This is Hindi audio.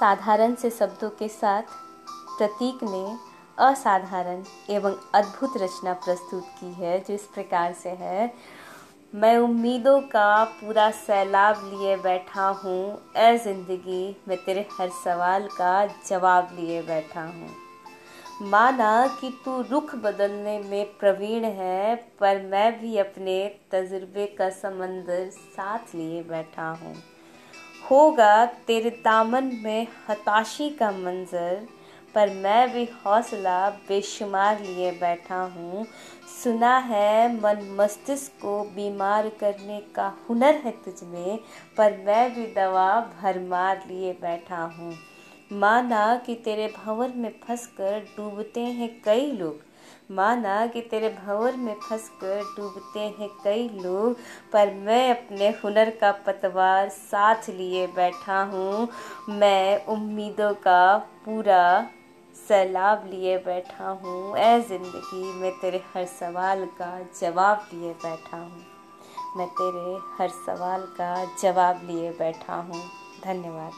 साधारण से शब्दों के साथ प्रतीक ने असाधारण एवं अद्भुत रचना प्रस्तुत की है, जो इस प्रकार से है। मैं उम्मीदों का पूरा सैलाब लिए बैठा हूँ ए ज़िंदगी मैं तेरे हर सवाल का जवाब लिए बैठा हूँ। माना कि तू रुख बदलने में प्रवीण है, पर मैं भी अपने तजुर्बे का समंदर साथ लिए बैठा हूँ। होगा तेरे दामन में हताशी का मंजर, पर मैं भी हौसला बेशुमार लिए बैठा हूँ। सुना है मन मस्तिष्क को बीमार करने का हुनर है तुझ में, पर मैं भी दवा भरमार लिए बैठा हूँ। माना कि तेरे भंवर में फंसकर डूबते हैं कई लोग माना कि तेरे भंवर में फंसकर डूबते हैं कई लोग, पर मैं अपने हुनर का पतवार साथ लिए बैठा हूँ। मैं उम्मीदों का पूरा सैलाब लिए बैठा हूँ। ए ज़िंदगी मैं तेरे हर सवाल का जवाब लिए बैठा हूँ। मैं तेरे हर सवाल का जवाब लिए बैठा हूँ। धन्यवाद।